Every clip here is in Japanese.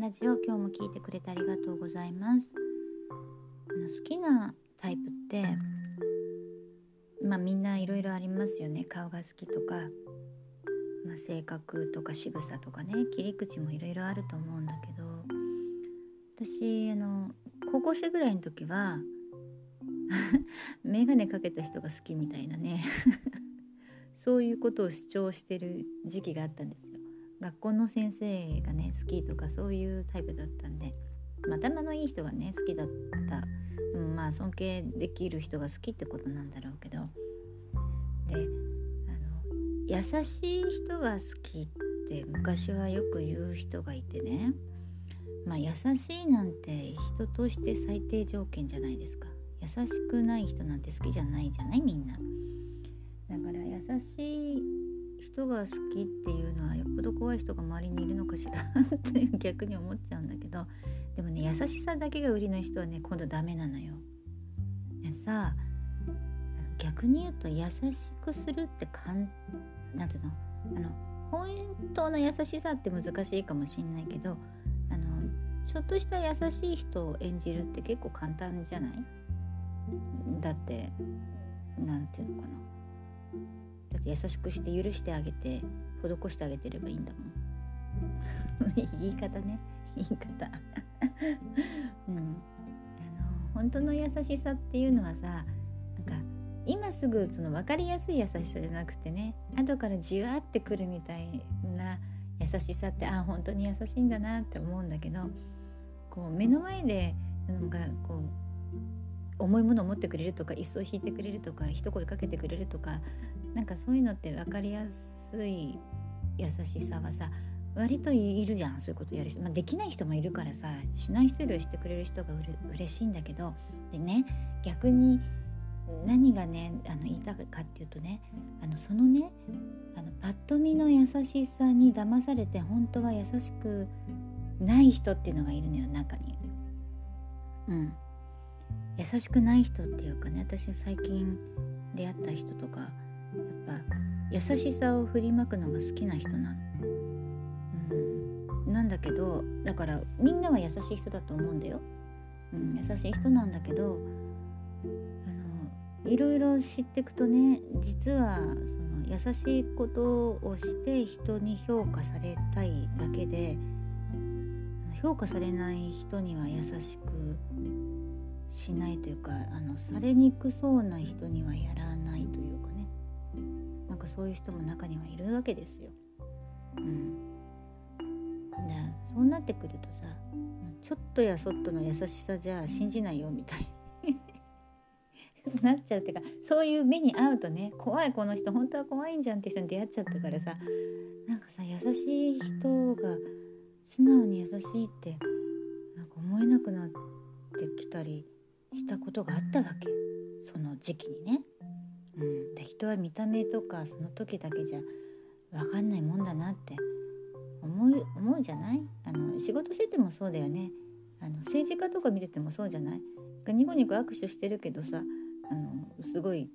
ラジオ今日も聞いてくれてありがとうございます。好きなタイプってまあみんないろいろありますよね。顔が好きとか、まあ、性格とか仕草とかね。切り口もいろいろあると思うんだけど。私あの高校生ぐらいの時は 眼鏡かけた人が好きみたいなね。そういうことを主張してる時期があったんです学校の先生がね好きとかそういうタイプだったんで、頭のいい人がね好きだった。でもまあ尊敬できる人が好きってことなんだろうけど。であの優しい人が好きって昔はよく言う人がいてね。まあ優しいなんて人として最低条件じゃないですか。優しくない人なんて好きじゃないじゃない？みんな。だから優しい人が好きっていうのはよっぽど怖い人が周りにいるのかしらって逆に思っちゃうんだけどでもね優しさだけが売りの人はね今度ダメなのよ。でさ逆に言うと優しくするってかんなんていうの？あの本当の優しさって難しいかもしんないけどあのちょっとした優しい人を演じるって結構簡単じゃない？だって何て言うのかな。て優しくして許してあげて施してあげてればいいんだもん。言い方ね。言い方。うん。あの本当の優しさっていうのはさなんか今すぐその分かりやすい優しさじゃなくてね後からじわってくるみたいな優しさってあ本当に優しいんだなって思うんだけどこう目の前でなんかこう重いものを持ってくれるとか椅子を引いてくれるとか一声かけてくれるとかなんかそういうのって分かりやすい優しさはさ割といるじゃんそういうことやる人、まあ、できない人もいるからさしない人よりしてくれる人がうれ嬉しいんだけどでね逆に何がねあの言いたかっていうとねあのそのねあのパッと見の優しさに騙されて本当は優しくない人っていうのがいるのよ中に。うん優しくない人っていうかね私最近出会った人とかやっぱ優しさを振りまくのが好きな人な。うん、なんだけどだからみんなは優しい人だと思うんだよ。うん、優しい人なんだけどあのいろいろ知っていくとね実はその優しいことをして人に評価されたいだけで評価されない人には優しくしないというかあのされにくそうな人にはやらないというかそういう人も中にはいるわけですよ。うん、だそうなってくるとさちょっとやそっとの優しさじゃ信じないよみたい なっちゃうっていうかそういう目に遭うとね怖いこの人本当は怖いんじゃんって人に出会っちゃったからさなんかさ優しい人が素直に優しいってなんか思えなくなってきたりしたことがあったわけその時期にね。うん、人は見た目とかその時だけじゃ分かんないもんだなって思う思うじゃない？あの仕事しててもそうだよね。あの政治家とか見ててもそうじゃない？ニコニコ握手してるけどさあのすごい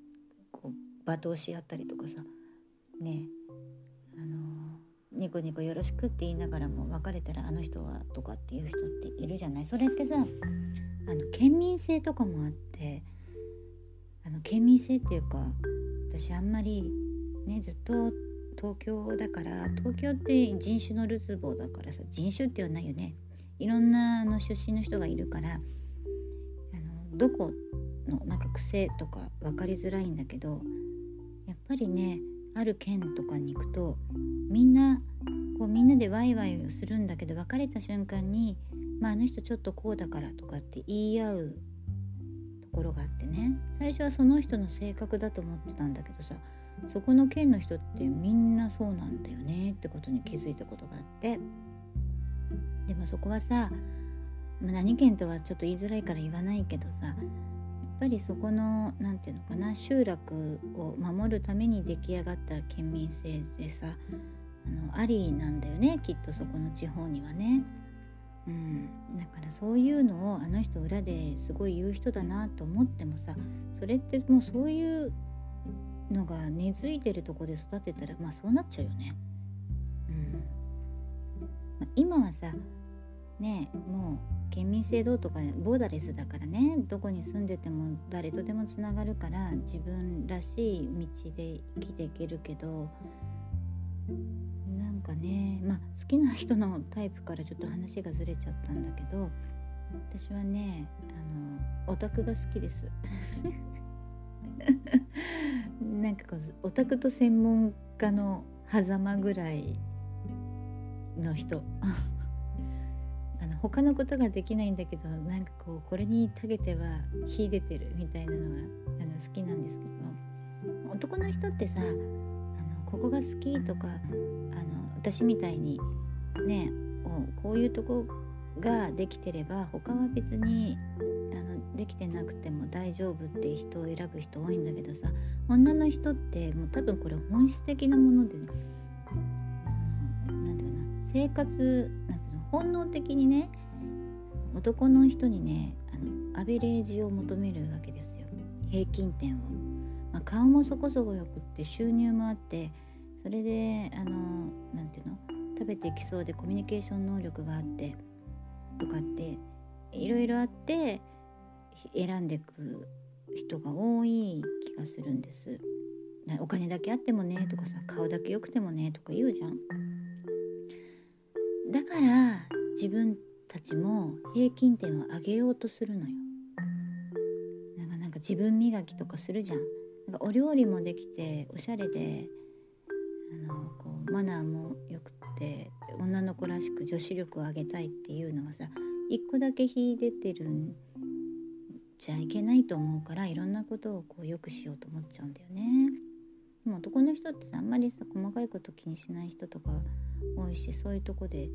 こう罵倒し合ったりとかさ。ねあのニコニコよろしくって言いながらも別れたらあの人はとかっていう人っているじゃない？それってさあの県民性とかもあってあの県民性っていうか私あんまりねずっと東京だから東京って人種のるつぼだからさ人種ってはないよね。いろんなあの出身の人がいるからあのどこのなんか癖とか分かりづらいんだけどやっぱりねある県とかに行くとみんなこうみんなでワイワイするんだけど別れた瞬間にまあ、あの人ちょっとこうだからとかって言い合うころがあってね。最初はその人の性格だと思ってたんだけどさそこの県の人ってみんなそうなんだよねってことに気づいたことがあって。でもそこはさ、何県とはちょっと言いづらいから言わないけどさやっぱりそこの何て言うのかな集落を守るために出来上がった県民性でさあのありなんだよねきっとそこの地方にはね。うん、からそういうのをあの人裏ですごい言う人だなと思ってもさそれってもうそういうのが根付いてるとこで育てたらまあそうなっちゃうよね。うんまあ、今はさねもう県民性どうとかボーダレスだからねどこに住んでても誰とでもつながるから自分らしい道で生きていけるけどかねまあ好きな人のタイプからちょっと話がずれちゃったんだけど私はねあのオタクが好きです。なんかこうオタクと専門家の狭間ぐらいの人。あの他のことができないんだけどなんかこうこれにたげては秀でてるみたいなのがあの好きなんですけど。男の人ってさあのここが好きとか私みたいにねこういうとこができてれば他は別にあのできてなくても大丈夫って人を選ぶ人多いんだけどさ女の人ってもう多分これ本質的なもので、ね、なんていうかな生活なんていうの本能的にね男の人にねあのアベレージを求めるわけですよ。平均点を、まあ、顔もそこそこよくって収入もあってそれであのなんていうの？食べてきそうでコミュニケーション能力があってとかっていろいろあって選んでく人が多い気がするんです。お金だけあってもねとかさ顔だけ良くてもねとか言うじゃん。だから自分たちも平均点を上げようとするのよ。なんかなんか自分磨きとかするじゃん。なんかお料理もできておしゃれであのこうマナーもよくて女の子らしく女子力を上げたいっていうのはさ一個だけ秀でてるんじゃいけないと思うからいろんなことをこうよくしようと思っちゃうんだよね。でも男の人ってさあんまりさ細かいこと気にしない人とか多いしそういうとこで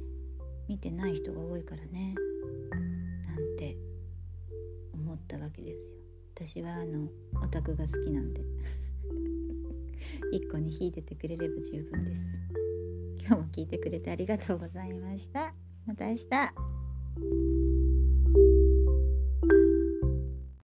見てない人が多いからねなんて思ったわけですよ。私はあのオタクが好きなんで1個に火出てくれれば十分です。今日も聞いてくれてありがとうございました。また明日。